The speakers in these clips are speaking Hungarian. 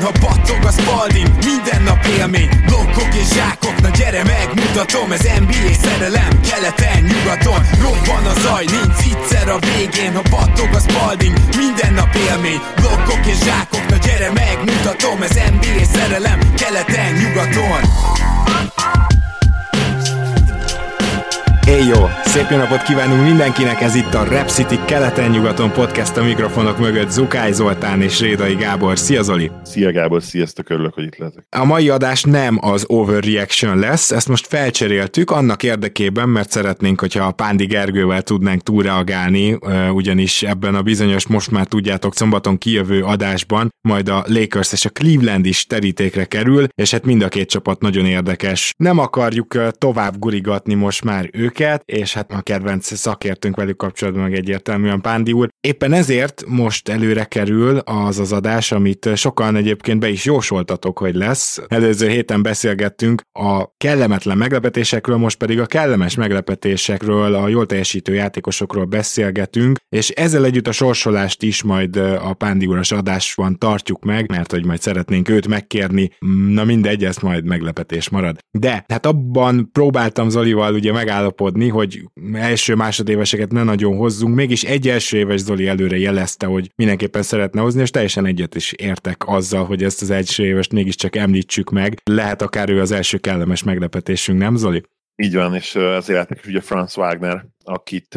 végén, ha battog a spalding Minden nap élmény, blokkok és zsákok Na gyere megmutatom, ez NBA szerelem Keleten, nyugaton, robban a zaj Nincs egyszer a végén, ha battog a spalding Minden nap élmény, blokkok és zsákok Na gyere megmutatom, ez NBA szerelem Keleten, nyugaton Hey jó! Szép jó napot kívánunk mindenkinek, ez itt a Rap City keleten-nyugaton podcast a mikrofonok mögött Zukály Zoltán és Rédai Gábor. Szia Zoli! Szia Gábor, sziasztok, örülök, hogy itt lehetek. A mai adás nem az overreaction lesz, ezt most felcseréltük annak érdekében, mert szeretnénk, hogyha a Pándi Gergővel tudnánk túlreagálni, ugyanis ebben a bizonyos, most már tudjátok, szombaton kijövő adásban majd a Lakers és a Cleveland is terítékre kerül, és hát mind a két csapat nagyon érdekes. Nem akarjuk tovább gurigatni most már őket, őket, és hát a kedvenc szakértünk velük kapcsolatban meg egyértelműen Pándi úr. Éppen ezért most előre kerül az az adás, amit sokan egyébként be is jósoltatok, hogy lesz. Előző héten beszélgettünk a kellemetlen meglepetésekről, most pedig a kellemes meglepetésekről, a jól teljesítő játékosokról beszélgetünk, és ezzel együtt a sorsolást is majd a Pándi úras adásban tartjuk meg, mert hogy majd szeretnénk őt megkérni, na mindegy, ez majd meglepetés marad. De hát abban próbáltam Zolival ugye megállapodni, gondolkodni, hogy első másodéveseket ne nagyon hozzunk, mégis egy első éves Zoli előre jelezte, hogy mindenképpen szeretne hozni, és teljesen egyet is értek azzal, hogy ezt az első évest mégiscsak említsük meg. Lehet akár ő az első kellemes meglepetésünk, nem Zoli? Így van, és ezért játékos ugye Franz Wagner, akit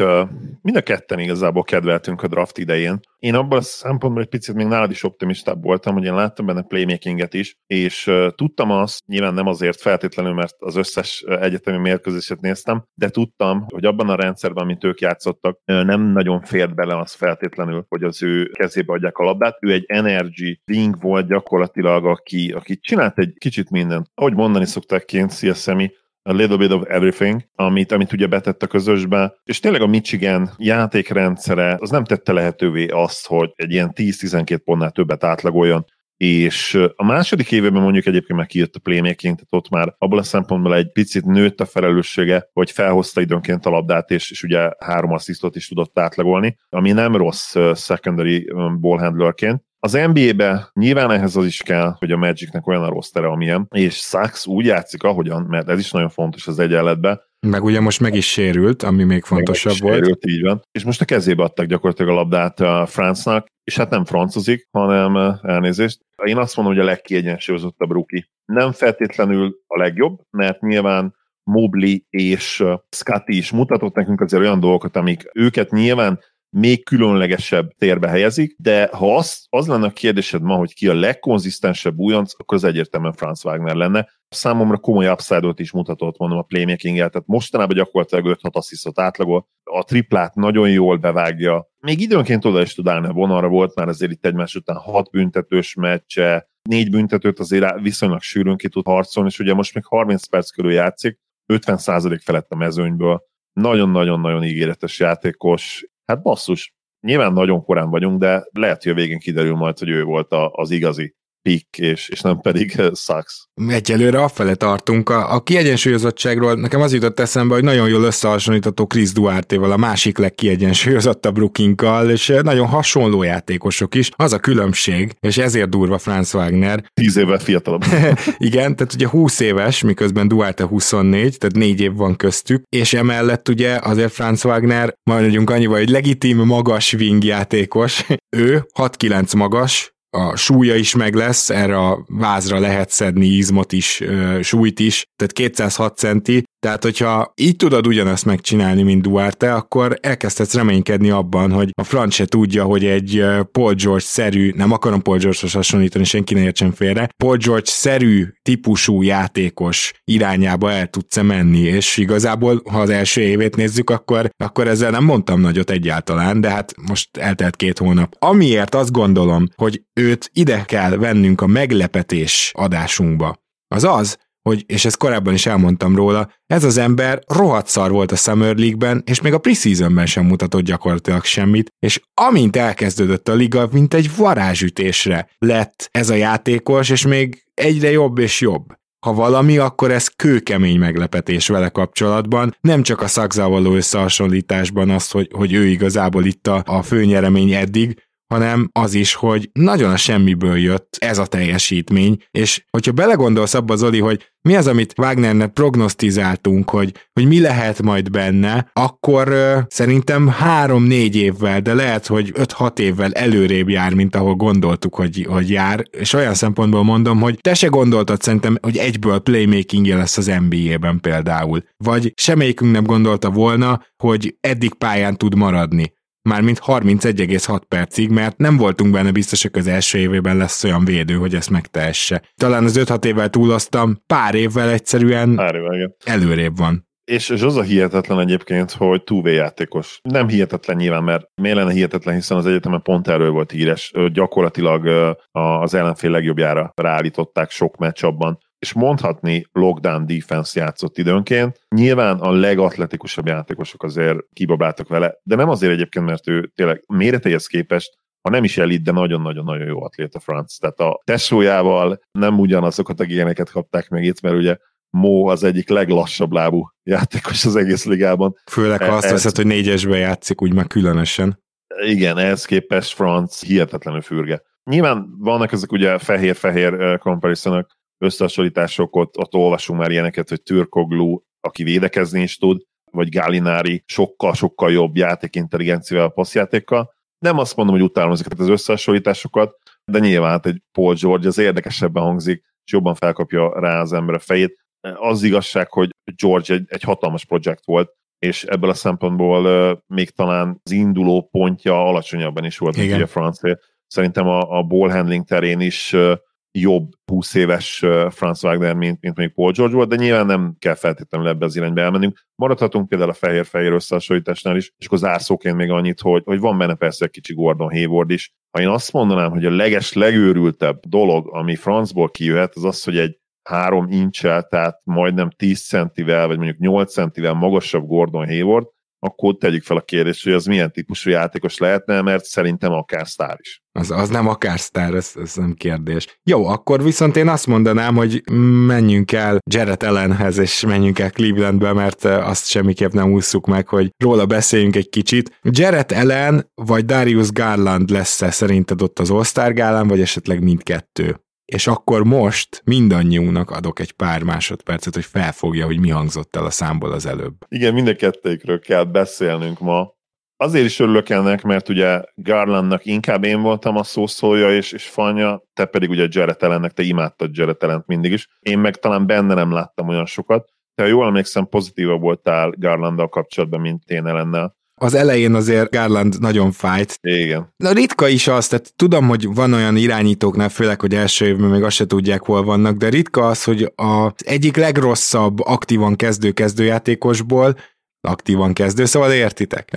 mind a ketten igazából kedveltünk a draft idején. Én abban a szempontból egy picit még nálad is optimistább voltam, hogy én láttam benne playmakinget is, és tudtam azt, nyilván nem azért feltétlenül, mert az összes egyetemi mérkőzéset néztem, de tudtam, hogy abban a rendszerben, amit ők játszottak, nem nagyon fért bele az feltétlenül, hogy az ő kezébe adják a labdát. Ő egy energy wing volt gyakorlatilag, aki, aki csinált egy kicsit mindent. Ahogy mondani szokták kint, szia Szemi, a little bit of everything, amit, amit ugye betett a közösbe, és tényleg a Michigan játékrendszere az nem tette lehetővé azt, hogy egy ilyen 10-12 pontnál többet átlagoljon, és a második évben mondjuk egyébként meg kijött a playmaking, tehát ott már abból a szempontból egy picit nőtt a felelőssége, hogy felhozta időnként a labdát, és, és ugye három asszisztot is tudott átlagolni, ami nem rossz secondary ballhandlerként, az NBA-be nyilván ehhez az is kell, hogy a Magicnek olyan a rostere, amilyen, és Sachs úgy játszik, ahogyan, mert ez is nagyon fontos az egyenletbe, meg ugye most meg is sérült, ami még fontosabb meg volt. Sérült, így van. És most a kezébe adtak gyakorlatilag a labdát a Francnak, és hát nem francozik, hanem elnézést. Én azt mondom, hogy a legkiegyensúlyozottabb ruki. Nem feltétlenül a legjobb, mert nyilván Mobley és Scotty is mutatott nekünk azért olyan dolgokat, amik őket nyilván még különlegesebb térbe helyezik, de ha az, az lenne a kérdésed ma, hogy ki a legkonzisztensebb újonc, akkor az egyértelműen Franz Wagner lenne. Számomra komoly upside is mutatott, mondom, a playmaking -el. tehát mostanában gyakorlatilag 5-6 asszisztot átlagol, a triplát nagyon jól bevágja, még időnként oda is tud állni a vonalra, volt már azért itt egymás után 6 büntetős meccse, négy büntetőt azért viszonylag sűrűn ki tud harcolni, és ugye most még 30 perc körül játszik, 50% felett a mezőnyből. Nagyon-nagyon-nagyon ígéretes játékos, Hát basszus, nyilván nagyon korán vagyunk, de lehet, hogy a végén kiderül majd, hogy ő volt a, az igazi pick, és, és nem pedig Sachs. Egyelőre afele tartunk. A, a kiegyensúlyozottságról nekem az jutott eszembe, hogy nagyon jól összehasonlítható Chris Duarte-val, a másik legkiegyensúlyozottabb rookinkkal, és nagyon hasonló játékosok is. Az a különbség, és ezért durva Franz Wagner. Tíz évvel fiatalabb. Igen, tehát ugye 20 éves, miközben Duarte 24, tehát négy év van köztük, és emellett ugye azért Franz Wagner, majd mondjunk annyival, hogy legitim magas wing játékos, ő 6-9 magas, a súlya is meg lesz, erre a vázra lehet szedni izmot is, súlyt is, tehát 206 centi, tehát, hogyha így tudod ugyanazt megcsinálni, mint Duarte, akkor elkezdhetsz reménykedni abban, hogy a franc se tudja, hogy egy Paul George-szerű, nem akarom Paul George-hoz hasonlítani, senki ne értsen félre, Paul George-szerű típusú játékos irányába el tudsz menni, és igazából, ha az első évét nézzük, akkor, akkor ezzel nem mondtam nagyot egyáltalán, de hát most eltelt két hónap. Amiért azt gondolom, hogy őt ide kell vennünk a meglepetés adásunkba, az az, hogy, és ezt korábban is elmondtam róla, ez az ember rohadt szar volt a Summer League-ben, és még a preseasonben sem mutatott gyakorlatilag semmit, és amint elkezdődött a liga, mint egy varázsütésre lett ez a játékos, és még egyre jobb és jobb. Ha valami, akkor ez kőkemény meglepetés vele kapcsolatban, nem csak a szakzával összehasonlításban az, hogy, hogy ő igazából itt a, a főnyeremény eddig, hanem az is, hogy nagyon a semmiből jött ez a teljesítmény, és hogyha belegondolsz abba, Zoli, hogy mi az, amit Wagnernek prognosztizáltunk, hogy, hogy mi lehet majd benne, akkor ö, szerintem három-négy évvel, de lehet, hogy öt-hat évvel előrébb jár, mint ahol gondoltuk, hogy, hogy jár, és olyan szempontból mondom, hogy te se gondoltad szerintem, hogy egyből playmakingje lesz az NBA-ben például. Vagy semmelyikünk nem gondolta volna, hogy eddig pályán tud maradni mármint 31,6 percig, mert nem voltunk benne biztosak, az első évében lesz olyan védő, hogy ezt megtehesse. Talán az 5-6 évvel túloztam, pár évvel egyszerűen pár évvel, igen. előrébb van. És, és az a hihetetlen egyébként, hogy túvé játékos. Nem hihetetlen nyilván, mert miért lenne hihetetlen, hiszen az egyetemen pont erről volt híres. Gyakorlatilag az ellenfél legjobbjára ráállították sok meccsabban és mondhatni lockdown defense játszott időnként. Nyilván a legatletikusabb játékosok azért kibabáltak vele, de nem azért egyébként, mert ő tényleg méreteihez képest ha nem is elit, de nagyon-nagyon-nagyon jó atléta Franc. Tehát a tesójával nem ugyanazokat a géneket kapták meg itt, mert ugye Mo az egyik leglassabb lábú játékos az egész ligában. Főleg ha azt veszed, hogy négyesbe játszik, úgy már különösen. Igen, ehhez képest Franc hihetetlenül fürge. Nyilván vannak ezek ugye fehér-fehér comparisonok, összehasonlítások, ott, ott olvasunk már ilyeneket, hogy Türkoglu, aki védekezni is tud, vagy Galinári sokkal-sokkal jobb játékintelligenciával, passzjátékkal. Nem azt mondom, hogy utálom ezeket az összehasonlításokat, de nyilván hát egy Paul George az érdekesebben hangzik, és jobban felkapja rá az ember a fejét. Az igazság, hogy George egy, egy hatalmas projekt volt, és ebből a szempontból uh, még talán az induló pontja alacsonyabban is volt, mint a francia. Szerintem a, a ball handling terén is uh, jobb 20 éves Franz Wagner, mint, mint még Paul George volt, de nyilván nem kell feltétlenül ebbe az irányba elmennünk. Maradhatunk például a fehér-fehér összehasonlításnál is, és akkor zárszóként még annyit, hogy, hogy van benne persze egy kicsi Gordon Hayward is. Ha én azt mondanám, hogy a leges, legőrültebb dolog, ami Franzból kijöhet, az az, hogy egy három incsel, tehát majdnem 10 centivel, vagy mondjuk 8 centivel magasabb Gordon Hayward, akkor tegyük fel a kérdést, hogy az milyen típusú játékos lehetne, mert szerintem akár sztár is. Az, az nem akár sztár, ez, ez nem kérdés. Jó, akkor viszont én azt mondanám, hogy menjünk el Jared Ellenhez, és menjünk el Clevelandbe, mert azt semmiképp nem ússzuk meg, hogy róla beszéljünk egy kicsit. Jared Ellen vagy Darius Garland lesz-e szerinted ott az All-Star gálán, vagy esetleg mindkettő? És akkor most mindannyiunknak adok egy pár másodpercet, hogy felfogja, hogy mi hangzott el a számból az előbb. Igen, mind a kettőkről kell beszélnünk ma. Azért is örülök ennek, mert ugye Garlandnak inkább én voltam a szószója és, és fanya, te pedig ugye Jared Allennek, te imádtad Jared Allent mindig is. Én meg talán benne nem láttam olyan sokat. Te, ha jól emlékszem, pozitíva voltál Garlanddal kapcsolatban, mint én ellennel az elején azért Garland nagyon fájt. Igen. Na ritka is az, tehát tudom, hogy van olyan irányítóknál, főleg, hogy első évben még azt se tudják, hol vannak, de ritka az, hogy az egyik legrosszabb aktívan kezdő kezdőjátékosból aktívan kezdő, szóval értitek.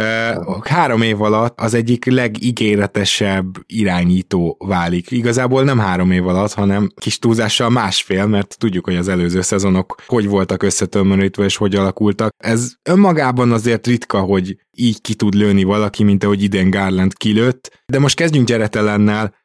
Három év alatt az egyik legígéretesebb irányító válik. Igazából nem három év alatt, hanem kis túlzással másfél, mert tudjuk, hogy az előző szezonok hogy voltak összetömörítve és hogy alakultak. Ez önmagában azért ritka, hogy így ki tud lőni valaki, mint ahogy idén Garland kilőtt. De most kezdjünk Jared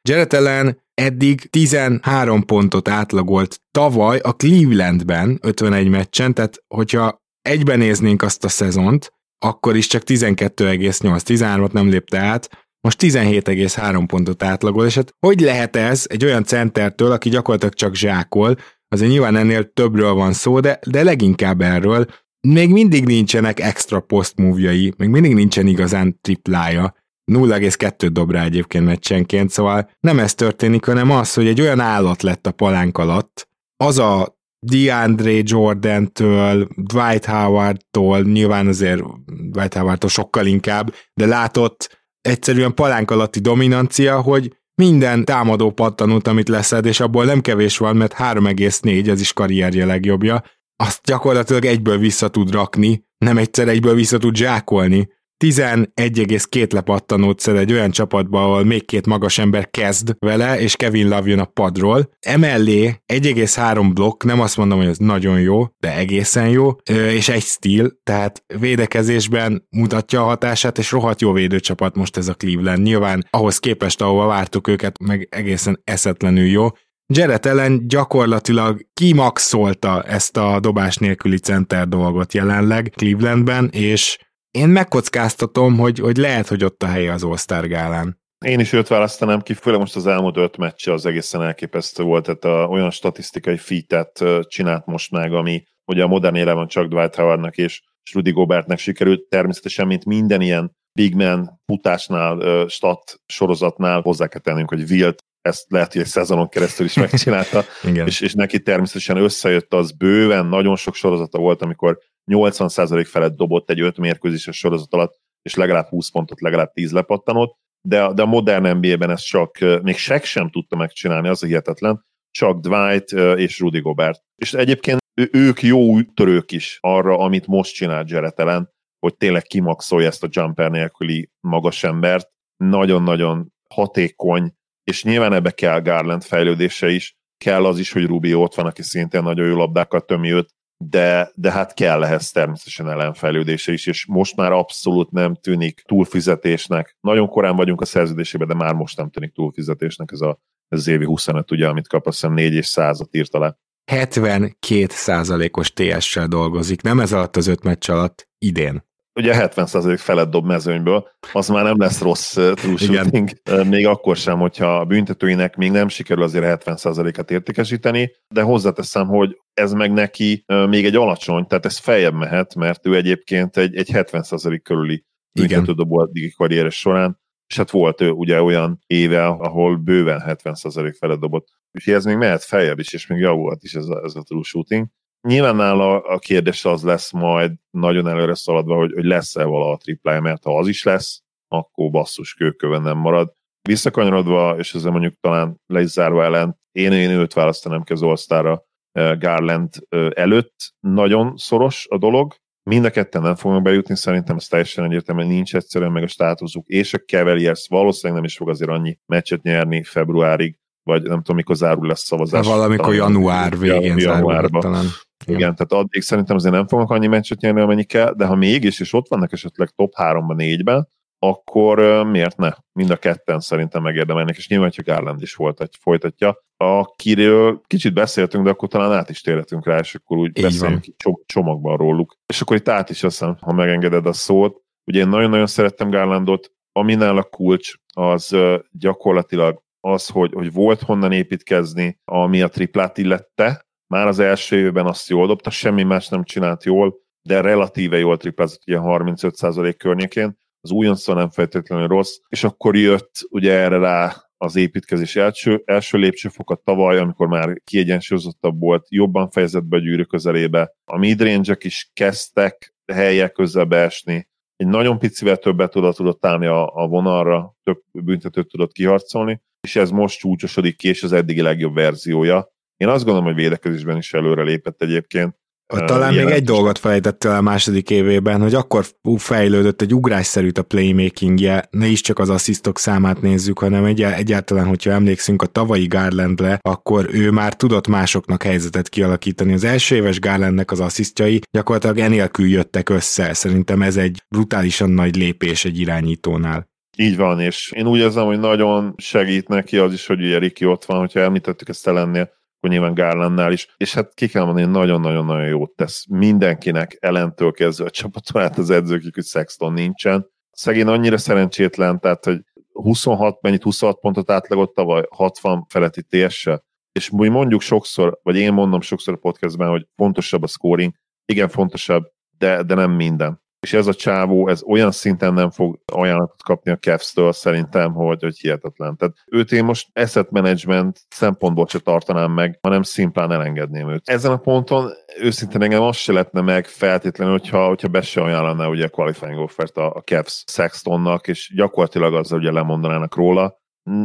Jared eddig 13 pontot átlagolt tavaly a Clevelandben 51 meccsen, tehát hogyha egyben néznénk azt a szezont, akkor is csak 12,8, 13-ot nem lépte át, most 17,3 pontot átlagol, és hát hogy lehet ez egy olyan centertől, aki gyakorlatilag csak zsákol, azért nyilván ennél többről van szó, de, de leginkább erről, még mindig nincsenek extra post még mindig nincsen igazán triplája, 0,2 dob rá egyébként meccsenként, szóval nem ez történik, hanem az, hogy egy olyan állat lett a palánk alatt, az a DeAndre Jordan-től, Dwight Howard-tól, nyilván azért Dwight howard sokkal inkább, de látott egyszerűen palánk alatti dominancia, hogy minden támadó pattanút, amit leszed, és abból nem kevés van, mert 3,4, ez is karrierje legjobbja, azt gyakorlatilag egyből vissza tud rakni, nem egyszer egyből vissza tud zsákolni. 11,2 lepattanót szed egy olyan csapatba, ahol még két magas ember kezd vele, és Kevin Love jön a padról. Emellé 1,3 blokk, nem azt mondom, hogy ez nagyon jó, de egészen jó, és egy stíl, tehát védekezésben mutatja a hatását, és rohadt jó védőcsapat most ez a Cleveland. Nyilván ahhoz képest, ahova vártuk őket, meg egészen eszetlenül jó. Jared Allen gyakorlatilag kimaxolta ezt a dobás nélküli center dolgot jelenleg Clevelandben, és én megkockáztatom, hogy, hogy lehet, hogy ott a helye az All-Star gálán. Én is őt választanám ki, főleg most az elmúlt öt meccse az egészen elképesztő volt, tehát a, olyan statisztikai fitet csinált most meg, ami ugye a modern érában csak Dwight Howardnak és Rudy Gobertnek sikerült, természetesen, mint minden ilyen big man futásnál, stat sorozatnál hozzá kell tennünk, hogy Wilt ezt lehet, hogy egy szezonon keresztül is megcsinálta, és, és neki természetesen összejött az bőven, nagyon sok sorozata volt, amikor 80% felett dobott egy 5 mérkőzéses sorozat alatt, és legalább 20 pontot, legalább 10 lepattanott, de, de a modern NBA-ben ezt csak, még Shaq sem tudta megcsinálni, az a hihetetlen, csak Dwight és Rudy Gobert. És egyébként ők jó törők is arra, amit most csinál Jared hogy tényleg kimaxolja ezt a jumper nélküli magas embert. Nagyon-nagyon hatékony, és nyilván ebbe kell Garland fejlődése is, kell az is, hogy Rubio ott van, aki szintén nagyon jó labdákat tömi őt, de, de hát kell ehhez természetesen ellenfejlődése is, és most már abszolút nem tűnik túlfizetésnek. Nagyon korán vagyunk a szerződésében, de már most nem tűnik túlfizetésnek ez, a, ez az évi 25, ugye, amit kap, azt hiszem 4 és 100 írt alá. 72 százalékos TS-sel dolgozik, nem ez alatt az öt meccs alatt, idén ugye 70% felett dob mezőnyből, az már nem lesz rossz true shooting, még akkor sem, hogyha a büntetőinek még nem sikerül azért 70%-et értékesíteni, de hozzáteszem, hogy ez meg neki még egy alacsony, tehát ez feljebb mehet, mert ő egyébként egy, egy 70% körüli büntetődobó addigi karrieres során, és hát volt ő ugye olyan éve, ahol bőven 70% felett dobott. Úgyhogy ez még mehet feljebb is, és még javulhat is ez a, ez a true shooting. Nyilván nála a kérdés az lesz majd nagyon előre szaladva, hogy, hogy lesz-e vala a triplája, mert ha az is lesz, akkor basszus kőköven nem marad. Visszakanyarodva, és ezzel mondjuk talán le is zárva ellen, én, én őt választanám ki az eh, Garland eh, előtt. Nagyon szoros a dolog, Mind a ketten nem fognak bejutni, szerintem ez teljesen egyértelműen nincs egyszerűen meg a státuszuk, és a Cavaliers valószínűleg nem is fog azért annyi meccset nyerni februárig, vagy nem tudom, mikor zárul lesz szavazás. De valamikor január végén zárul talán. Igen. Igen, tehát addig szerintem azért nem fognak annyi meccset nyerni, amennyi kell, de ha mégis, és ott vannak esetleg top 3-ban, 4-ben, akkor miért ne? Mind a ketten szerintem megérdemelnek, és nyilván, hogy Garland is folytatja, folytatja. Akiről kicsit beszéltünk, de akkor talán át is térhetünk rá, és akkor úgy Így beszélünk csomagban róluk. És akkor itt át is azt ha megengeded a szót. Ugye én nagyon-nagyon szerettem Garlandot, aminál a kulcs az gyakorlatilag az, hogy, hogy volt honnan építkezni, ami a triplát illette, már az első évben azt jól dobta, semmi más nem csinált jól, de relatíve jól triplázott, ilyen 35% környékén, az újoncon nem feltétlenül rossz, és akkor jött ugye erre rá az építkezés első, első lépcsőfokat tavaly, amikor már kiegyensúlyozottabb volt, jobban fejezett be a gyűrű közelébe. A midrange is kezdtek helyek közel beesni, egy nagyon picivel többet tudott, tudott állni a, a vonalra, több büntetőt tudott kiharcolni, és ez most csúcsosodik ki, és az eddigi legjobb verziója. Én azt gondolom, hogy védekezésben is előre lépett egyébként. Talán még egy dolgot felejtett el a második évében, hogy akkor fejlődött egy ugrásszerűt a playmakingje, ne is csak az asszisztok számát nézzük, hanem egy, egyáltalán, hogyha emlékszünk a tavalyi Garlandre, akkor ő már tudott másoknak helyzetet kialakítani. Az első éves Garlandnek az asszisztjai gyakorlatilag enélkül jöttek össze. Szerintem ez egy brutálisan nagy lépés egy irányítónál. Így van, és én úgy érzem, hogy nagyon segít neki az is, hogy ugye Riki ott van, hogyha említettük ezt lennél, akkor nyilván Garlandnál is, és hát ki kell mondani, nagyon-nagyon-nagyon jót tesz mindenkinek, ellentől kezdve a csapaton át az edzőkig, hogy Sexton nincsen. Szegény annyira szerencsétlen, tehát, hogy 26, mennyit 26 pontot átlagolt tavaly, 60 feletti ts és mi mondjuk sokszor, vagy én mondom sokszor a podcastben, hogy fontosabb a scoring, igen fontosabb, de, de nem minden és ez a csávó, ez olyan szinten nem fog ajánlatot kapni a Cavs-től szerintem, hogy, hogy hihetetlen. Tehát őt én most asset management szempontból se tartanám meg, hanem szimplán elengedném őt. Ezen a ponton őszintén engem azt se lehetne meg feltétlenül, hogyha, hogyha be se ajánlaná ugye a qualifying offert a, a Cavs Sextonnak, és gyakorlatilag azzal ugye lemondanának róla,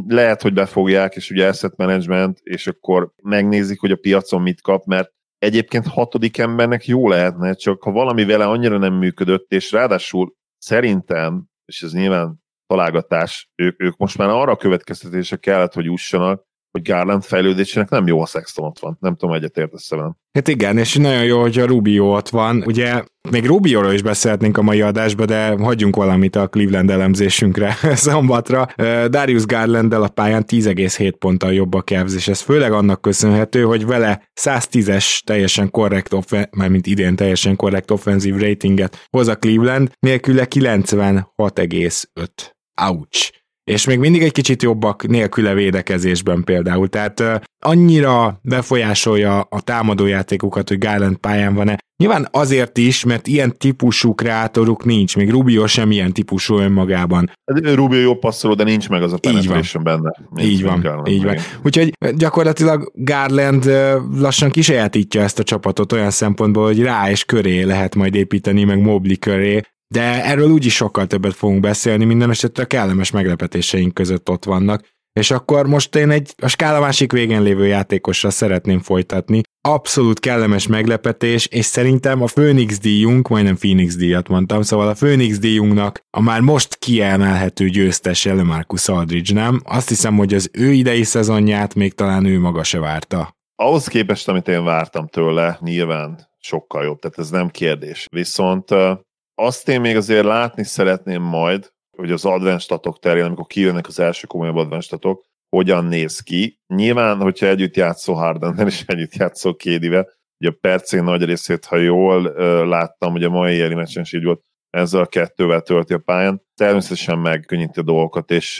lehet, hogy befogják, és ugye asset management, és akkor megnézik, hogy a piacon mit kap, mert egyébként hatodik embernek jó lehetne, csak ha valami vele annyira nem működött, és ráadásul szerintem, és ez nyilván találgatás, ők, ők most már arra a következtetése kellett, hogy jussanak, hogy Garland fejlődésének nem jó a Sexton ott van. Nem tudom, egyetértesz velem. Hát igen, és nagyon jó, hogy a Rubio ott van. Ugye még Rubio-ról is beszélhetnénk a mai adásba, de hagyjunk valamit a Cleveland elemzésünkre szombatra. Darius garland a pályán 10,7 ponttal jobb a Cavs, és ez főleg annak köszönhető, hogy vele 110-es teljesen korrekt, offen- mint idén teljesen korrekt offenzív ratinget hoz a Cleveland, nélküle 96,5. Ouch! És még mindig egy kicsit jobbak nélküle védekezésben például. Tehát uh, annyira befolyásolja a támadójátékokat, hogy Garland pályán van-e. Nyilván azért is, mert ilyen típusú kreátoruk nincs, még Rubio sem ilyen típusú önmagában. Hát, Rubio jó passzoló, de nincs meg az a penetration benne. Nincs így van, Garland így van. Úgyhogy gyakorlatilag Garland lassan kisajátítja ezt a csapatot olyan szempontból, hogy rá és köré lehet majd építeni, meg Mobley köré, de erről úgyis sokkal többet fogunk beszélni, minden esetre kellemes meglepetéseink között ott vannak. És akkor most én egy a skála másik végén lévő játékosra szeretném folytatni. Abszolút kellemes meglepetés, és szerintem a Phoenix díjunk, majdnem Phoenix díjat mondtam, szóval a Phoenix díjunknak a már most kiemelhető győztese Marcus Aldridge, nem? Azt hiszem, hogy az ő idei szezonját még talán ő maga se várta. Ahhoz képest, amit én vártam tőle, nyilván sokkal jobb, tehát ez nem kérdés. Viszont azt én még azért látni szeretném majd, hogy az advanced statok terén, amikor kijönnek az első komolyabb advanced statok, hogyan néz ki. Nyilván, hogyha együtt játszol Harden, is együtt játszol Kédivel, ugye a percén nagy részét, ha jól láttam, hogy a mai éjjeli meccsen is így volt, ezzel a kettővel tölti a pályán, természetesen megkönnyíti a dolgokat, és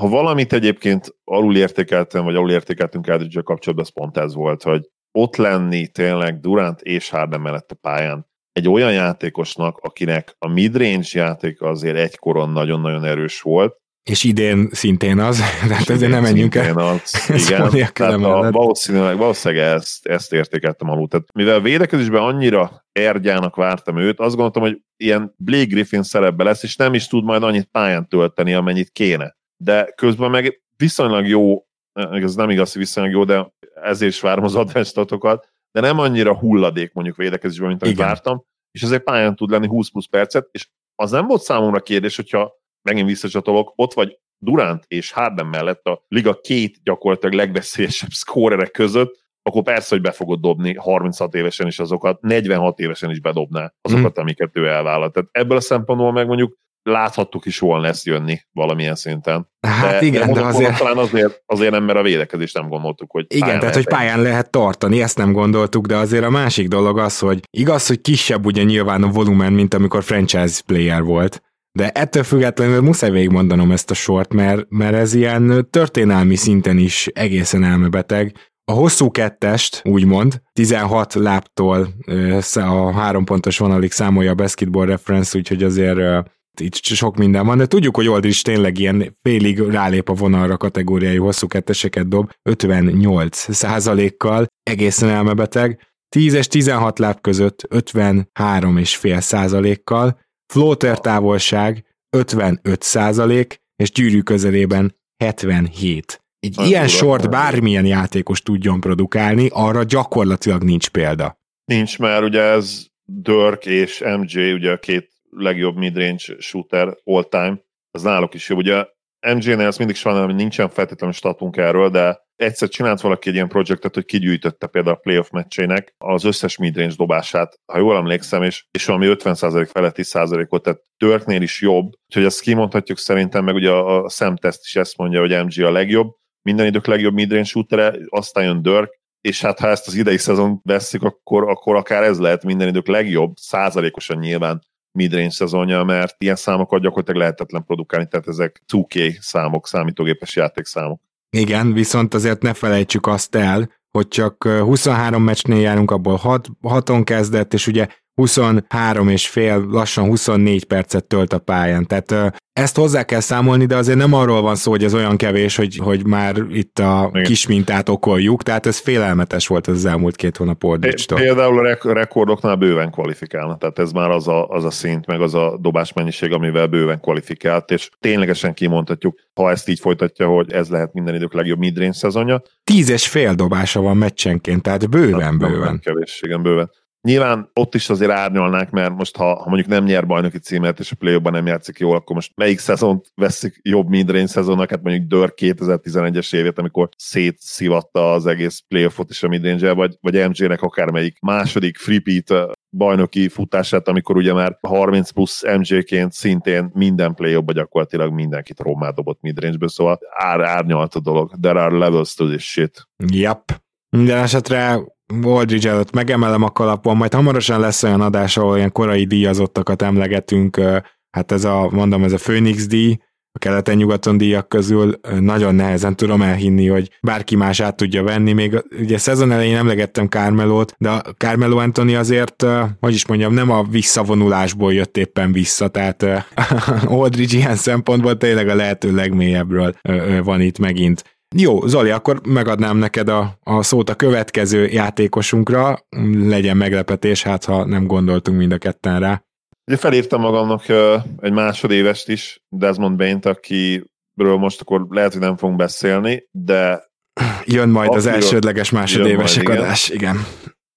ha valamit egyébként alul értékeltem, vagy alul értékeltünk Eldridge kapcsolatban, az pont ez volt, hogy ott lenni tényleg Durant és Harden mellett a pályán, egy olyan játékosnak, akinek a midrange játéka azért egykoron nagyon-nagyon erős volt, és idén szintén az, tehát ezért nem menjünk el. Az, igen, tehát a, valószínűleg, valószínűleg ezt, ezt értékeltem alul. Tehát mivel védekezésben annyira ergyának vártam őt, azt gondoltam, hogy ilyen Blake Griffin szerepbe lesz, és nem is tud majd annyit pályán tölteni, amennyit kéne. De közben meg viszonylag jó, ez nem igaz, hogy viszonylag jó, de ezért is várom az adventstatokat, de nem annyira hulladék mondjuk védekezésben, mint amit Igen. vártam, és ezért pályán tud lenni 20 plusz percet, és az nem volt számomra kérdés, hogyha megint visszacsatolok, ott vagy Durant és Harden mellett a liga két gyakorlatilag legveszélyesebb szkórerek között, akkor persze, hogy be fogod dobni 36 évesen is azokat, 46 évesen is bedobná azokat, mm. amiket ő elvállalt. Tehát ebből a szempontból meg mondjuk láthattuk is volna ezt jönni valamilyen szinten. Hát de, igen, de, de azért... Talán azért, azért nem, mert a védekezést nem gondoltuk, hogy Igen, tehát lehet hogy pályán lehet tartani, ezt nem gondoltuk, de azért a másik dolog az, hogy igaz, hogy kisebb ugye nyilván a volumen, mint amikor franchise player volt, de ettől függetlenül muszáj végigmondanom ezt a sort, mert, mert ez ilyen történelmi szinten is egészen elmebeteg. A hosszú kettest, úgymond, 16 láptól a három pontos vonalig számolja a basketball reference, úgyhogy azért itt sok minden van, de tudjuk, hogy Oldrich tényleg ilyen félig rálép a vonalra kategóriájú hosszú ketteseket dob, 58 százalékkal, egészen elmebeteg, 10 és 16 láb között 53,5 százalékkal, floater távolság 55 százalék, és gyűrű közelében 77. Egy hát, ilyen sort bármilyen játékos tudjon produkálni, arra gyakorlatilag nincs példa. Nincs, mert ugye ez Dirk és MJ, ugye a két legjobb midrange shooter all time, az náluk is jobb. Ugye MJ-nél ezt mindig sajnálom, hogy nincsen feltétlenül statunk erről, de egyszer csinált valaki egy ilyen projektet, hogy kigyűjtötte például a playoff meccsének az összes midrange dobását, ha jól emlékszem, és, és valami 50% feletti százalékot, tehát Törknél is jobb, úgyhogy ezt kimondhatjuk szerintem, meg ugye a, a szemteszt is ezt mondja, hogy MG a legjobb, minden idők legjobb midrange shootere, aztán jön Dirk, és hát ha ezt az idei szezon veszik, akkor, akkor akár ez lehet minden idők legjobb, százalékosan nyilván midrange szezonja, mert ilyen számokat gyakorlatilag lehetetlen produkálni, tehát ezek 2K számok, számítógépes játékszámok. Igen, viszont azért ne felejtsük azt el, hogy csak 23 meccsnél járunk, abból 6, 6-on kezdett, és ugye 23 és fél, lassan 24 percet tölt a pályán. Tehát ezt hozzá kell számolni, de azért nem arról van szó, hogy ez olyan kevés, hogy, hogy már itt a Igen. kis mintát okoljuk, tehát ez félelmetes volt az elmúlt két hónap Oldrich-tól. Például a rekordoknál bőven kvalifikálna, tehát ez már az a, az a szint, meg az a dobásmennyiség, amivel bőven kvalifikált, és ténylegesen kimondhatjuk, ha ezt így folytatja, hogy ez lehet minden idők legjobb midrange szezonja. Tíz és fél dobása van meccsenként, tehát bőven, hát, bőven. Nem kevés, igen, bőven. Nyilván ott is azért árnyalnák, mert most ha, ha mondjuk nem nyer bajnoki címet, és a play nem játszik jól, akkor most melyik szezont veszik jobb midrange szezonnak, hát mondjuk Dörr 2011-es évét, amikor szétszivatta az egész playoffot is a midrange vagy, vagy MJ-nek akármelyik második freepeat bajnoki futását, amikor ugye már 30 plusz MJ-ként szintén minden play gyakorlatilag mindenkit rommá dobott midrange-ből, szóval ár, árnyalt a dolog. There are levels to this shit. Yep. Minden esetre Waldridge előtt megemelem a kalapon, majd hamarosan lesz olyan adás, ahol ilyen korai díjazottakat emlegetünk, hát ez a, mondom, ez a Phoenix díj, a keleten-nyugaton díjak közül nagyon nehezen tudom elhinni, hogy bárki más át tudja venni. Még ugye szezon elején emlegettem Carmelót, de Carmelo Anthony azért, hogy is mondjam, nem a visszavonulásból jött éppen vissza, tehát Aldridge ilyen szempontból tényleg a lehető legmélyebbről van itt megint. Jó, Zoli, akkor megadnám neked a, a szót a következő játékosunkra, legyen meglepetés, hát ha nem gondoltunk mind a ketten rá. Ugye felírtam magamnak egy másodévest is, Desmond Bain-t, akiről most akkor lehet, hogy nem fogunk beszélni, de... Jön majd az elsődleges másodéves adás, igen. igen.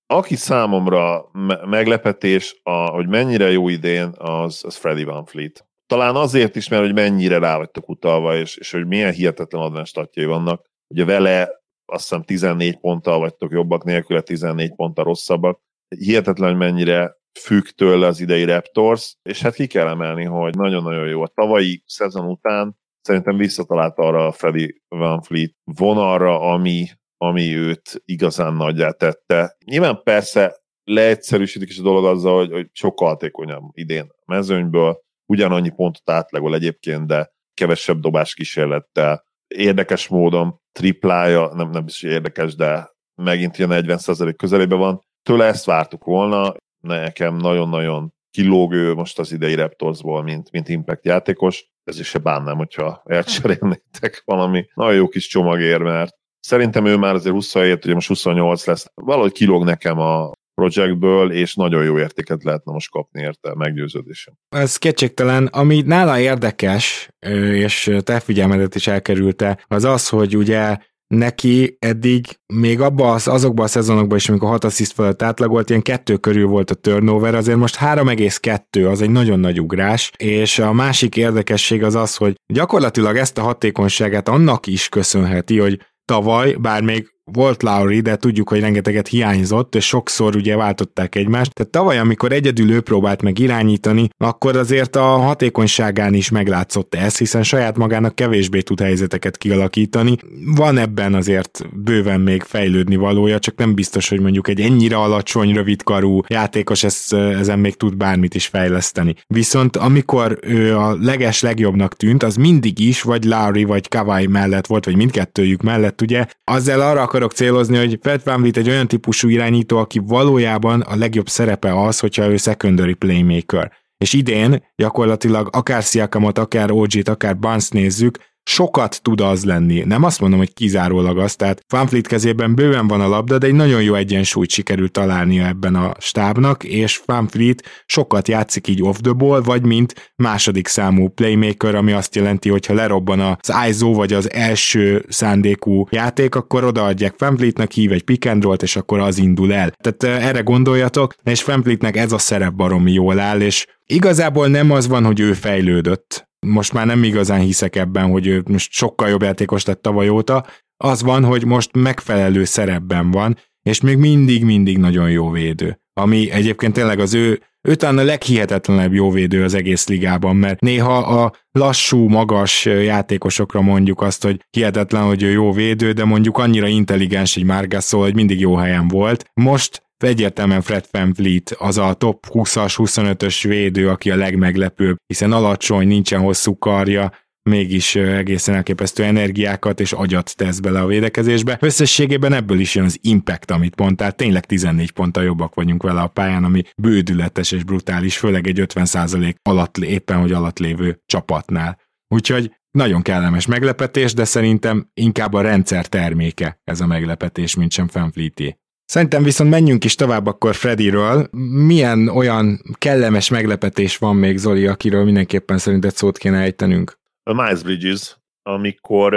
Aki számomra me- meglepetés, a, hogy mennyire jó idén, az, az Freddy Van Fleet. Talán azért is, mert hogy mennyire rá vagytok utalva, és, és hogy milyen hihetetlen advenstatjai vannak. Ugye vele azt hiszem 14 ponttal vagytok jobbak, nélküle 14 ponttal rosszabbak. Hihetetlen, hogy mennyire függ tőle az idei Raptors, és hát ki kell emelni, hogy nagyon-nagyon jó. A tavalyi szezon után szerintem visszatalált arra a Freddy Van Fleet vonalra, ami, ami őt igazán nagyjá tette. Nyilván persze leegyszerűsítik is a dolog azzal, hogy, hogy sokkal hatékonyabb idén a mezőnyből, ugyanannyi pontot átlagol egyébként, de kevesebb dobás kísérlettel. Érdekes módon triplája, nem, nem is érdekes, de megint ilyen 40% közelébe van. Tőle ezt vártuk volna, nekem nagyon-nagyon kilógő most az idei Raptorsból, mint, mint Impact játékos. Ez is se bánnám, hogyha elcserélnétek valami nagyon jó kis csomagért, mert szerintem ő már azért 27, ugye most 28 lesz. Valahogy kilóg nekem a projektből, és nagyon jó értéket lehetne most kapni érte, meggyőződésem. Ez kétségtelen. Ami nála érdekes, és te figyelmedet is elkerülte, az az, hogy ugye neki eddig még abba az, azokban a szezonokban is, amikor 6 assziszt fölött átlagolt, ilyen kettő körül volt a turnover, azért most 3,2 az egy nagyon nagy ugrás, és a másik érdekesség az az, hogy gyakorlatilag ezt a hatékonyságát annak is köszönheti, hogy tavaly, bár még volt Lauri, de tudjuk, hogy rengeteget hiányzott, és sokszor ugye váltották egymást. Tehát tavaly, amikor egyedül ő próbált meg irányítani, akkor azért a hatékonyságán is meglátszott ez, hiszen saját magának kevésbé tud helyzeteket kialakítani. Van ebben azért bőven még fejlődni valója, csak nem biztos, hogy mondjuk egy ennyire alacsony, rövidkarú játékos ezt, ezen még tud bármit is fejleszteni. Viszont amikor ő a leges legjobbnak tűnt, az mindig is, vagy Lauri, vagy Kawai mellett volt, vagy mindkettőjük mellett, ugye, azzal arra akarok célozni, hogy Fred Van egy olyan típusú irányító, aki valójában a legjobb szerepe az, hogyha ő secondary playmaker. És idén gyakorlatilag akár Sziakamot, akár OG-t, akár Barnes nézzük, sokat tud az lenni. Nem azt mondom, hogy kizárólag az, tehát Fanfleet kezében bőven van a labda, de egy nagyon jó egyensúlyt sikerült találnia ebben a stábnak, és Fanfleet sokat játszik így off the ball, vagy mint második számú playmaker, ami azt jelenti, hogy ha lerobban az ISO vagy az első szándékú játék, akkor odaadják Fanfleetnek, hív egy pick and és akkor az indul el. Tehát eh, erre gondoljatok, és Fanfleetnek ez a szerep baromi jól áll, és igazából nem az van, hogy ő fejlődött, most már nem igazán hiszek ebben, hogy ő most sokkal jobb játékos lett tavaly óta, az van, hogy most megfelelő szerepben van, és még mindig-mindig nagyon jó védő. Ami egyébként tényleg az ő, ő talán a leghihetetlenebb jó védő az egész ligában, mert néha a lassú, magas játékosokra mondjuk azt, hogy hihetetlen, hogy ő jó védő, de mondjuk annyira intelligens egy Margasol, hogy mindig jó helyen volt. Most egyértelműen Fred Van Vliet az a top 20-as, 25-ös védő, aki a legmeglepőbb, hiszen alacsony, nincsen hosszú karja, mégis egészen elképesztő energiákat és agyat tesz bele a védekezésbe. Összességében ebből is jön az impact, amit mondtál, tényleg 14 ponttal jobbak vagyunk vele a pályán, ami bődületes és brutális, főleg egy 50% alatt, éppen hogy alatt lévő csapatnál. Úgyhogy nagyon kellemes meglepetés, de szerintem inkább a rendszer terméke ez a meglepetés, mint sem Fanfleeté. Szerintem viszont menjünk is tovább akkor Freddyről. Milyen olyan kellemes meglepetés van még, Zoli, akiről mindenképpen szerinted szót kéne ejtenünk? A Miles Bridges, amikor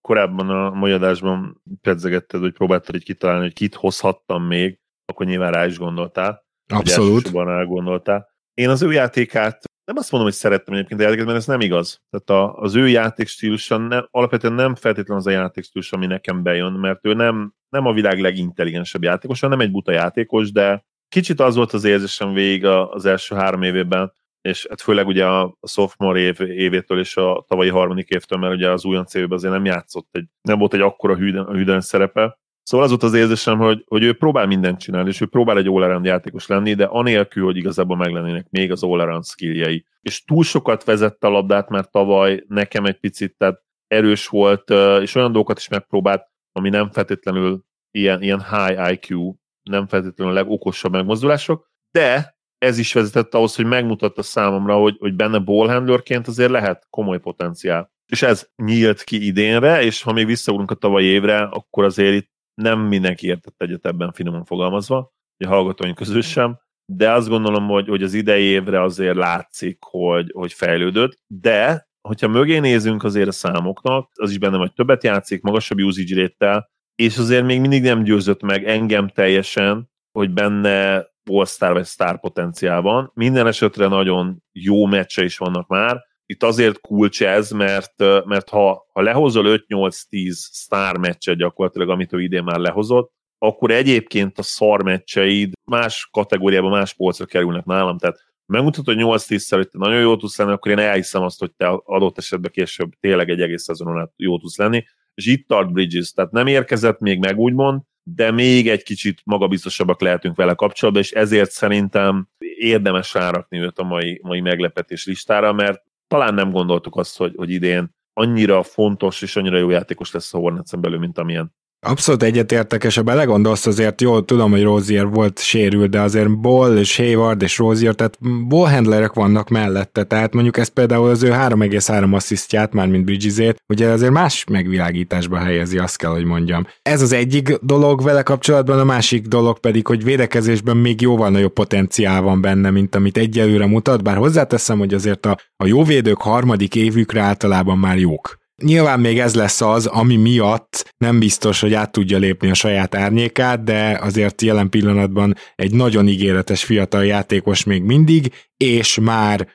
korábban a mai adásban pedzegetted, hogy próbáltad egy kitalálni, hogy kit hozhattam még, akkor nyilván rá is gondoltál. Abszolút. elgondoltál. Én az ő játékát nem azt mondom, hogy szerettem egyébként a játékot, mert ez nem igaz. Tehát a, az ő játékstílusa nem, alapvetően nem feltétlenül az a játékstílus, ami nekem bejön, mert ő nem, nem a világ legintelligensebb játékos, hanem egy buta játékos, de kicsit az volt az érzésem végig az első három évében, és hát főleg ugye a sophomore év, évétől és a tavalyi harmadik évtől, mert ugye az újonc évben azért nem játszott, egy, nem volt egy akkora hűden, hűden szerepe. Szóval az volt az érzésem, hogy, hogy ő próbál mindent csinálni, és ő próbál egy all játékos lenni, de anélkül, hogy igazából meglennének még az all skilljei. És túl sokat vezette a labdát, mert tavaly nekem egy picit tehát erős volt, és olyan dolgokat is megpróbált, ami nem feltétlenül ilyen, ilyen high IQ, nem feltétlenül a legokosabb megmozdulások, de ez is vezetett ahhoz, hogy megmutatta számomra, hogy, hogy benne ballhandlerként azért lehet komoly potenciál. És ez nyílt ki idénre, és ha még visszaugrunk a tavalyi évre, akkor azért itt nem mindenki értett egyet ebben finoman fogalmazva, a hallgatóink közül sem, de azt gondolom, hogy, hogy az idei évre azért látszik, hogy, hogy fejlődött, de hogyha mögé nézünk azért a számoknak, az is benne, hogy többet játszik, magasabb usage rate és azért még mindig nem győzött meg engem teljesen, hogy benne all vagy star potenciál van. Minden esetre nagyon jó meccse is vannak már. Itt azért kulcs ez, mert, mert ha, ha lehozol 5-8-10 sztár meccset gyakorlatilag, amit ő idén már lehozott, akkor egyébként a szar meccseid más kategóriában, más polcra kerülnek nálam. Tehát megmutatod, hogy 8-10-szer, hogy te nagyon jó tudsz lenni, akkor én elhiszem azt, hogy te adott esetben később tényleg egy egész szezonon át jó tudsz lenni. És itt tart Bridges, tehát nem érkezett még meg úgymond, de még egy kicsit magabiztosabbak lehetünk vele kapcsolatban, és ezért szerintem érdemes rárakni őt a mai, mai meglepetés listára, mert talán nem gondoltuk azt, hogy, hogy idén annyira fontos és annyira jó játékos lesz a Hornets belül, mint amilyen. Abszolút egyetértek, és ha belegondolsz, azért jó, tudom, hogy Rozier volt sérült, de azért Ball és Hayward és Rozier, tehát ballhandlerek vannak mellette, tehát mondjuk ez például az ő 3,3 asszisztját, már mint Bridgesét, ugye azért más megvilágításba helyezi, azt kell, hogy mondjam. Ez az egyik dolog vele kapcsolatban, a másik dolog pedig, hogy védekezésben még jóval nagyobb potenciál van benne, mint amit egyelőre mutat, bár hozzáteszem, hogy azért a, a jó védők harmadik évükre általában már jók. Nyilván még ez lesz az, ami miatt nem biztos, hogy át tudja lépni a saját árnyékát, de azért jelen pillanatban egy nagyon ígéretes fiatal játékos még mindig, és már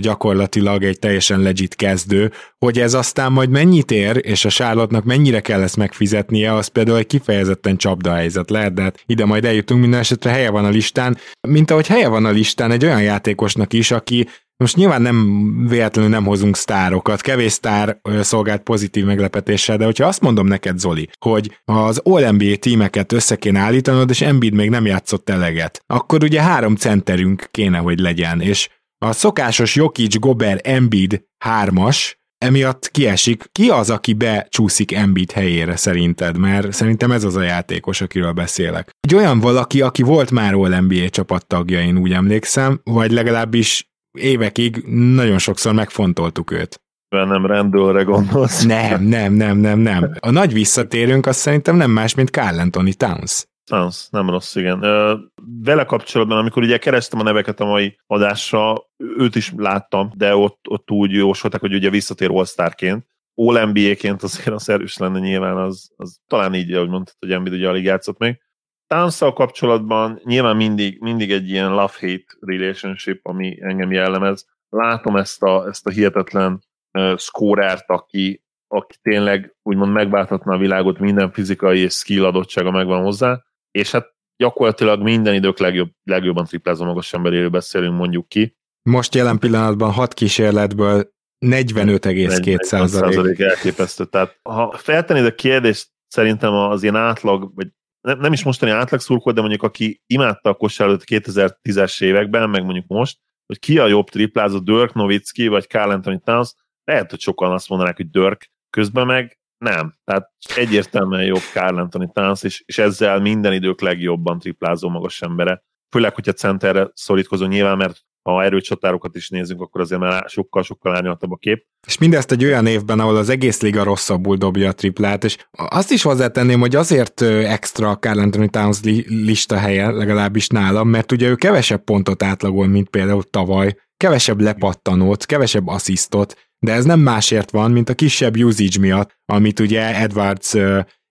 gyakorlatilag egy teljesen legit kezdő, hogy ez aztán majd mennyit ér, és a Charlotte-nak mennyire kell ezt megfizetnie, az például egy kifejezetten csapda helyzet lehet, de hát ide majd eljutunk, minden esetre helye van a listán, mint ahogy helye van a listán egy olyan játékosnak is, aki most nyilván nem véletlenül nem hozunk sztárokat, kevés sztár szolgált pozitív meglepetéssel, de hogyha azt mondom neked, Zoli, hogy az All-NBA tímeket össze kéne állítanod, és Embiid még nem játszott eleget, akkor ugye három centerünk kéne, hogy legyen, és a szokásos Jokic, Gober, Embiid hármas, emiatt kiesik. Ki az, aki becsúszik Embiid helyére szerinted? Mert szerintem ez az a játékos, akiről beszélek. Egy olyan valaki, aki volt már All NBA csapattagja, én úgy emlékszem, vagy legalábbis évekig nagyon sokszor megfontoltuk őt. Nem rendőrre gondolsz. Nem, nem, nem, nem, nem. A nagy visszatérőnk azt szerintem nem más, mint Carl Anthony Towns. Towns, nem rossz, igen. Vele kapcsolatban, amikor ugye kerestem a neveket a mai adásra, őt is láttam, de ott, ott úgy jósoltak, hogy ugye visszatér All-Starként. All NBA-ként azért az erős lenne nyilván, az, az talán így, ahogy mondtad, hogy Embiid ugye alig játszott még tánszal kapcsolatban nyilván mindig, mindig egy ilyen love-hate relationship, ami engem jellemez. Látom ezt a, ezt a hihetetlen uh, scorert, aki, aki tényleg úgymond megválthatna a világot, minden fizikai és skill adottsága megvan hozzá, és hát gyakorlatilag minden idők legjobb, legjobban triplázó magas emberéről beszélünk, mondjuk ki. Most jelen pillanatban hat kísérletből 45,2 százalék. elképesztő. Tehát ha feltennéd a kérdést, szerintem az ilyen átlag, vagy nem, nem is mostani átlagszurkol, de mondjuk aki imádta a kosárlót 2010-es években, meg mondjuk most, hogy ki a jobb triplázó, Dirk Nowitzki vagy Carl Anthony Towns, lehet, hogy sokan azt mondanák, hogy Dirk, közben meg nem. Tehát egyértelműen jobb Carl Anthony Towns, és, és ezzel minden idők legjobban triplázó magas embere. Főleg, hogyha centerre szorítkozó nyilván, mert ha erőcsatárokat is nézzünk, akkor azért már sokkal-sokkal árnyaltabb a kép. És mindezt egy olyan évben, ahol az egész liga rosszabbul dobja a triplát, és azt is hozzátenném, hogy azért extra Carl Anthony Towns lista helye, legalábbis nálam, mert ugye ő kevesebb pontot átlagol, mint például tavaly, kevesebb lepattanót, kevesebb asszisztot, de ez nem másért van, mint a kisebb usage miatt, amit ugye Edwards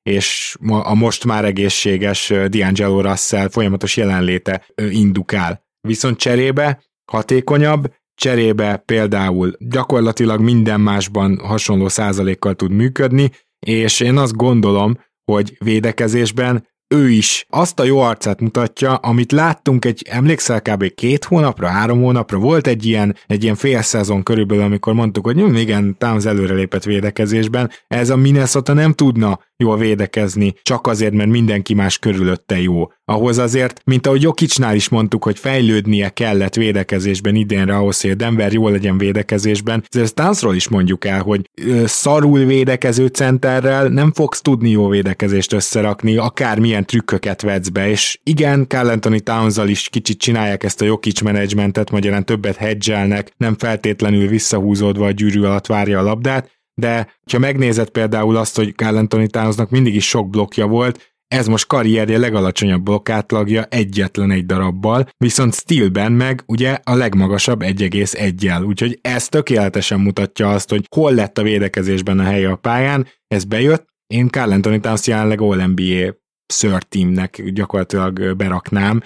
és a most már egészséges D'Angelo Russell folyamatos jelenléte indukál. Viszont cserébe hatékonyabb, cserébe például gyakorlatilag minden másban hasonló százalékkal tud működni, és én azt gondolom, hogy védekezésben ő is azt a jó arcát mutatja, amit láttunk egy, emlékszel kb. két hónapra, három hónapra, volt egy ilyen, egy ilyen fél szezon körülbelül, amikor mondtuk, hogy hm, igen, Towns előrelépett védekezésben, ez a Minnesota nem tudna jól védekezni, csak azért, mert mindenki más körülötte jó. Ahhoz azért, mint ahogy Jokicsnál is mondtuk, hogy fejlődnie kellett védekezésben idénre ahhoz, hogy a Denver jól legyen védekezésben, ezért Stansról is mondjuk el, hogy szarul védekező centerrel nem fogsz tudni jó védekezést összerakni, akármilyen trükköket vetsz be, és igen, Carl Anthony is kicsit csinálják ezt a Jokic menedzsmentet, magyarán többet hedgelnek, nem feltétlenül visszahúzódva a gyűrű alatt várja a labdát, de ha megnézed például azt, hogy Carl Anthony mindig is sok blokja volt, ez most karrierje legalacsonyabb blokkátlagja egyetlen egy darabbal, viszont Steelben meg ugye a legmagasabb 1,1-jel, úgyhogy ez tökéletesen mutatja azt, hogy hol lett a védekezésben a helye a pályán, ez bejött, én Carl Anthony Towns jelenleg All-NBA Sir Teamnek gyakorlatilag beraknám,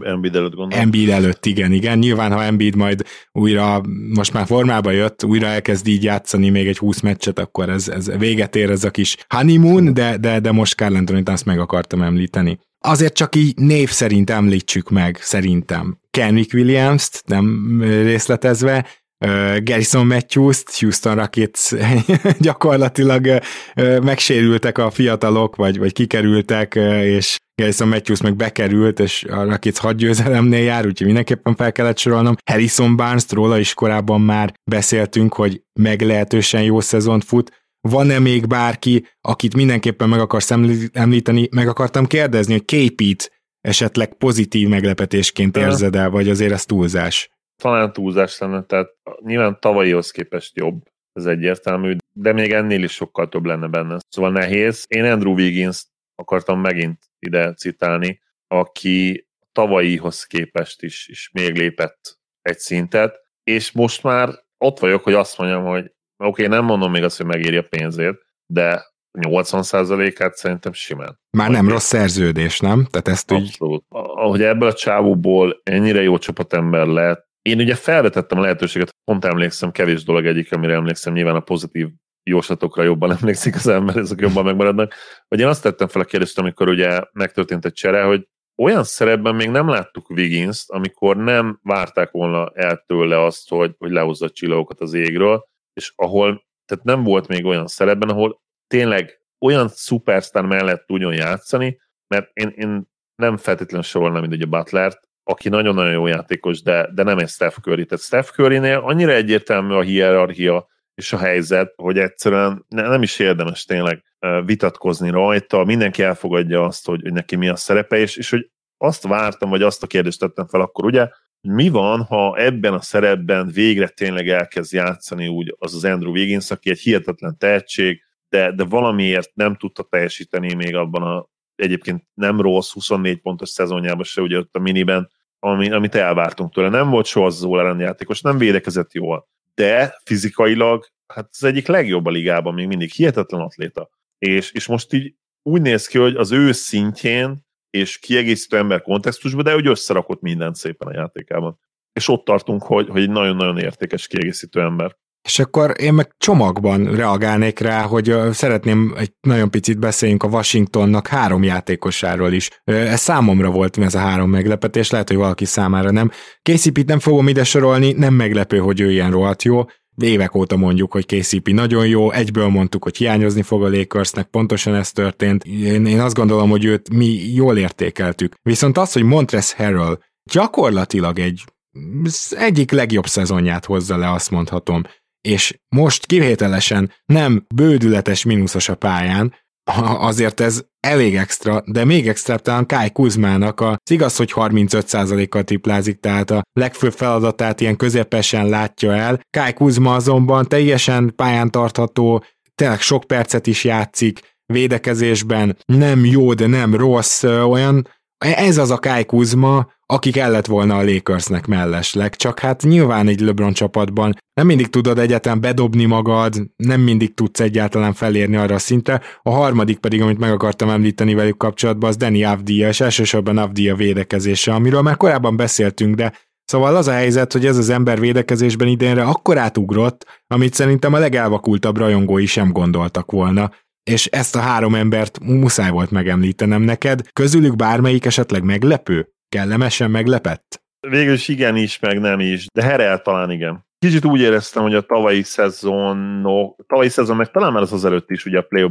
Embiid előtt gondolom. Embiid előtt, igen, igen. Nyilván, ha Embiid majd újra, most már formába jött, újra elkezd így játszani még egy 20 meccset, akkor ez, ez véget ér ez a kis honeymoon, de, de, de most Carl Anthony azt meg akartam említeni. Azért csak így név szerint említsük meg, szerintem. Kenwick Williams-t, nem részletezve, Garrison Matthews-t, Houston Rockets gyakorlatilag megsérültek a fiatalok, vagy, vagy kikerültek, és Garrison Matthews meg bekerült, és a Rockets hat győzelemnél jár, úgyhogy mindenképpen fel kellett sorolnom. Harrison barnes róla is korábban már beszéltünk, hogy meglehetősen jó szezont fut. Van-e még bárki, akit mindenképpen meg akarsz említeni? Meg akartam kérdezni, hogy KP-t esetleg pozitív meglepetésként érzed el, vagy azért ez túlzás? Talán túlzás lenne, tehát nyilván tavalyihoz képest jobb, ez egyértelmű, de még ennél is sokkal több lenne benne. Szóval nehéz. Én Andrew Wiggins akartam megint ide citálni, aki tavalyihoz képest is, is még lépett egy szintet, és most már ott vagyok, hogy azt mondjam, hogy oké, okay, nem mondom még azt, hogy megéri a pénzét, de 80%-át szerintem simán. Már nem rossz szerződés, nem? Tehát ezt Abszolút. Úgy... Ahogy ebből a csávóból ennyire jó csapatember lett, én ugye felvetettem a lehetőséget, pont emlékszem, kevés dolog egyik, amire emlékszem, nyilván a pozitív jóslatokra jobban emlékszik az ember, ezek jobban megmaradnak. Vagy én azt tettem fel a kérdést, amikor ugye megtörtént egy csere, hogy olyan szerepben még nem láttuk wiggins amikor nem várták volna el tőle azt, hogy, hogy lehozza a csillagokat az égről, és ahol, tehát nem volt még olyan szerepben, ahol tényleg olyan szupersztár mellett tudjon játszani, mert én, én nem feltétlenül sorolnám, mint ugye Butlert, aki nagyon-nagyon jó játékos, de, de nem egy Steph Curry. Tehát Steph Curry-nél annyira egyértelmű a hierarchia, és a helyzet, hogy egyszerűen nem is érdemes tényleg vitatkozni rajta, mindenki elfogadja azt, hogy, hogy neki mi a szerepe, és, és hogy azt vártam, vagy azt a kérdést tettem fel akkor, ugye, mi van, ha ebben a szerepben végre tényleg elkezd játszani úgy az az Andrew Wiggins, aki egy hihetetlen tehetség, de, de valamiért nem tudta teljesíteni még abban a egyébként nem rossz 24 pontos szezonjában se, ugye ott a miniben, ami, amit elvártunk tőle. Nem volt soha az játékos, nem védekezett jól de fizikailag hát az egyik legjobb a ligában, még mindig hihetetlen atléta. És, és most így úgy néz ki, hogy az ő szintjén és kiegészítő ember kontextusban, de hogy összerakott mindent szépen a játékában. És ott tartunk, hogy, hogy egy nagyon-nagyon értékes kiegészítő ember. És akkor én meg csomagban reagálnék rá, hogy szeretném egy nagyon picit beszéljünk a Washingtonnak három játékosáról is. Ez számomra volt ez a három meglepetés, lehet, hogy valaki számára nem. KCP-t nem fogom ide sorolni, nem meglepő, hogy ő ilyen rohadt jó. Évek óta mondjuk, hogy KCP nagyon jó, egyből mondtuk, hogy hiányozni fog a Lakersnek, pontosan ez történt. Én, én azt gondolom, hogy őt mi jól értékeltük. Viszont az, hogy Montres Harrell gyakorlatilag egy egyik legjobb szezonját hozza le, azt mondhatom és most kivételesen nem bődületes mínuszos a pályán, azért ez elég extra, de még extra talán Kai Kuzmának az igaz, hogy 35%-kal triplázik, tehát a legfőbb feladatát ilyen közepesen látja el. Kai Kuzma azonban teljesen pályán tartható, tényleg sok percet is játszik, védekezésben nem jó, de nem rossz, olyan ez az a Kai Kuzma, aki kellett volna a Lakersnek mellesleg, csak hát nyilván egy LeBron csapatban nem mindig tudod egyetem bedobni magad, nem mindig tudsz egyáltalán felérni arra a szintre. A harmadik pedig, amit meg akartam említeni velük kapcsolatban, az Danny Avdia, és elsősorban Avdia védekezése, amiről már korábban beszéltünk, de Szóval az a helyzet, hogy ez az ember védekezésben idénre akkor átugrott, amit szerintem a legelvakultabb rajongói sem gondoltak volna és ezt a három embert muszáj volt megemlítenem neked. Közülük bármelyik esetleg meglepő? Kellemesen meglepett? Végül is igen is, meg nem is, de Herel talán igen. Kicsit úgy éreztem, hogy a tavalyi szezon, no, tavalyi szezon, meg talán már az az előtt is, ugye a play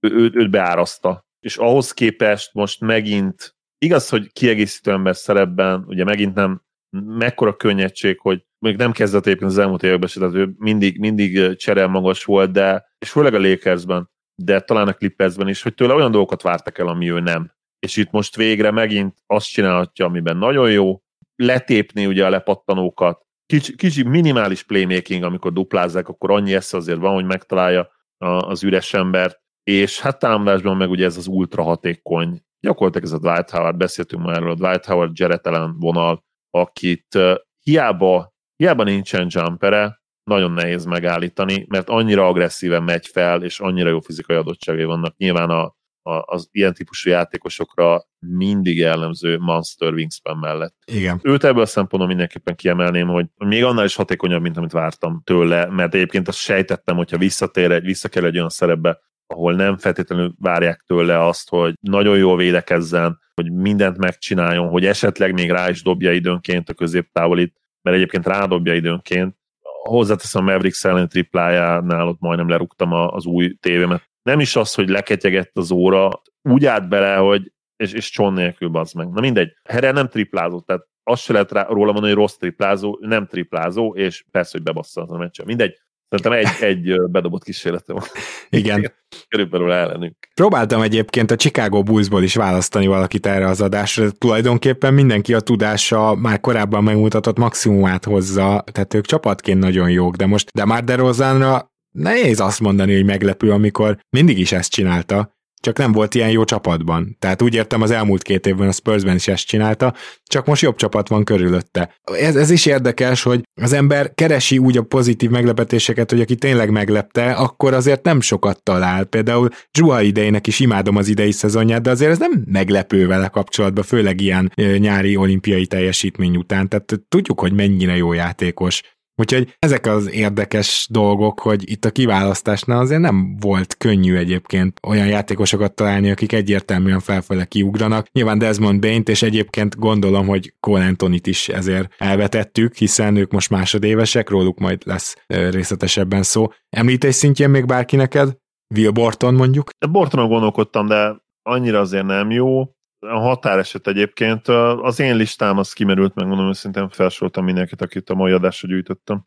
ő, ő, őt beáraszta. És ahhoz képest most megint, igaz, hogy kiegészítő ember szerepben, ugye megint nem, mekkora könnyedség, hogy még nem kezdett egyébként az elmúlt években tehát ő mindig, mindig cserel magas volt, de, és főleg a Lakersben, de talán a Clippersben is, hogy tőle olyan dolgokat vártak el, ami ő nem. És itt most végre megint azt csinálhatja, amiben nagyon jó, letépni ugye a lepattanókat, kicsi, kicsi minimális playmaking, amikor duplázzák, akkor annyi esze azért van, hogy megtalálja az üres embert, és hát támadásban meg ugye ez az ultra hatékony, gyakorlatilag ez a Dwight Howard, beszéltünk már erről, a Dwight Howard Jarrett Allen vonal, akit hiába, hiába nincsen jumpere, nagyon nehéz megállítani, mert annyira agresszíven megy fel, és annyira jó fizikai adottságai vannak. Nyilván a, a, az ilyen típusú játékosokra mindig jellemző Monster Wingspan mellett. Igen. Őt ebből a szempontból mindenképpen kiemelném, hogy még annál is hatékonyabb, mint amit vártam tőle, mert egyébként azt sejtettem, hogyha visszatér egy, visszakerül egy olyan szerepbe, ahol nem feltétlenül várják tőle azt, hogy nagyon jól védekezzen, hogy mindent megcsináljon, hogy esetleg még rá is dobja időnként a középtávolit, mert egyébként rádobja időnként. Hozzáteszem a Mavericks ellen triplájánál ott majdnem lerúgtam az új tévémet. Nem is az, hogy leketyegett az óra, úgy állt bele, hogy és, és cson nélkül bazd meg. Na mindegy, Herrel nem triplázott, tehát azt se lehet rá, róla mondani, hogy rossz triplázó, nem triplázó, és persze, hogy bebassza a meccsen. Mindegy, Szerintem egy, egy bedobott kísérlete van. Igen. Körülbelül ellenünk. Próbáltam egyébként a Chicago Bullsból is választani valakit erre az adásra. Tulajdonképpen mindenki a tudása már korábban megmutatott maximumát hozza, tehát ők csapatként nagyon jók, de most de már DeRozanra nehéz azt mondani, hogy meglepő, amikor mindig is ezt csinálta, csak nem volt ilyen jó csapatban. Tehát úgy értem, az elmúlt két évben a Spursben is ezt csinálta, csak most jobb csapat van körülötte. Ez, ez is érdekes, hogy az ember keresi úgy a pozitív meglepetéseket, hogy aki tényleg meglepte, akkor azért nem sokat talál. Például Zsuha idejének is imádom az idei szezonját, de azért ez nem meglepő vele kapcsolatban, főleg ilyen nyári olimpiai teljesítmény után. Tehát tudjuk, hogy mennyire jó játékos Úgyhogy ezek az érdekes dolgok, hogy itt a kiválasztásnál azért nem volt könnyű egyébként olyan játékosokat találni, akik egyértelműen felfele kiugranak. Nyilván Desmond bain és egyébként gondolom, hogy Cole Antonit is ezért elvetettük, hiszen ők most másodévesek, róluk majd lesz részletesebben szó. Említés szintjén még bárki neked? Will Borton mondjuk? Bortonon gondolkodtam, de annyira azért nem jó a határeset egyébként. Az én listám az kimerült, megmondom őszintén, felsoroltam mindenkit, akit a mai adásra gyűjtöttem.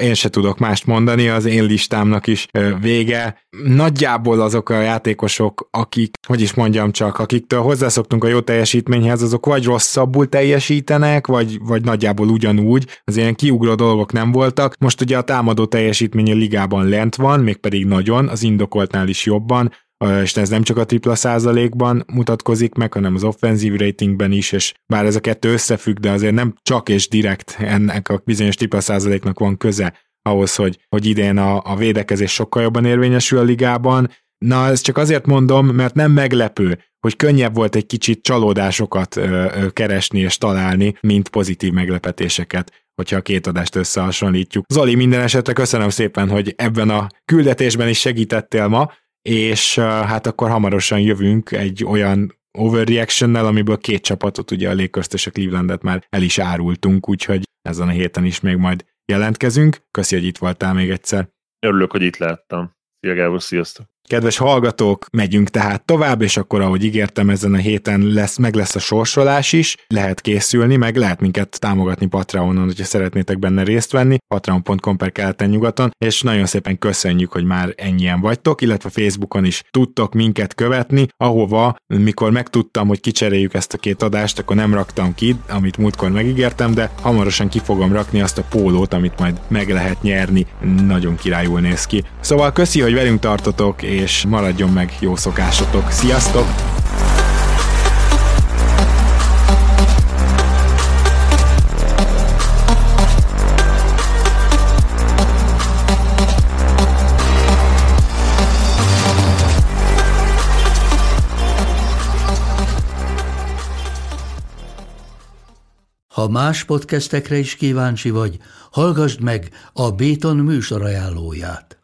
Én se tudok mást mondani, az én listámnak is vége. Nagyjából azok a játékosok, akik, hogy is mondjam csak, akiktől hozzászoktunk a jó teljesítményhez, azok vagy rosszabbul teljesítenek, vagy, vagy nagyjából ugyanúgy, az ilyen kiugró dolgok nem voltak. Most ugye a támadó teljesítmény a ligában lent van, mégpedig nagyon, az indokoltnál is jobban, és ez nem csak a tripla százalékban mutatkozik meg, hanem az offenzív ratingben is, és bár ez a kettő összefügg, de azért nem csak és direkt ennek a bizonyos tripla százaléknak van köze ahhoz, hogy, hogy idén a, a védekezés sokkal jobban érvényesül a ligában. Na, ezt csak azért mondom, mert nem meglepő, hogy könnyebb volt egy kicsit csalódásokat ö, ö, keresni és találni, mint pozitív meglepetéseket hogyha a két adást összehasonlítjuk. Zoli, minden esetre köszönöm szépen, hogy ebben a küldetésben is segítettél ma, és hát akkor hamarosan jövünk egy olyan overreaction amiből két csapatot, ugye a Lakers és a Clevelandet már el is árultunk, úgyhogy ezen a héten is még majd jelentkezünk. Köszi, hogy itt voltál még egyszer. Örülök, hogy itt lehettem. Szia Gábor, sziasztok! Kedves hallgatók, megyünk tehát tovább, és akkor, ahogy ígértem, ezen a héten lesz, meg lesz a sorsolás is, lehet készülni, meg lehet minket támogatni Patreonon, hogyha szeretnétek benne részt venni, patreon.com per keleten nyugaton, és nagyon szépen köszönjük, hogy már ennyien vagytok, illetve Facebookon is tudtok minket követni, ahova, mikor megtudtam, hogy kicseréljük ezt a két adást, akkor nem raktam ki, amit múltkor megígértem, de hamarosan ki fogom rakni azt a pólót, amit majd meg lehet nyerni, nagyon királyul néz ki. Szóval köszi, hogy velünk tartotok, és maradjon meg jó szokásotok. Sziasztok! Ha más podcastekre is kíváncsi vagy, hallgassd meg a Béton műsor ajánlóját.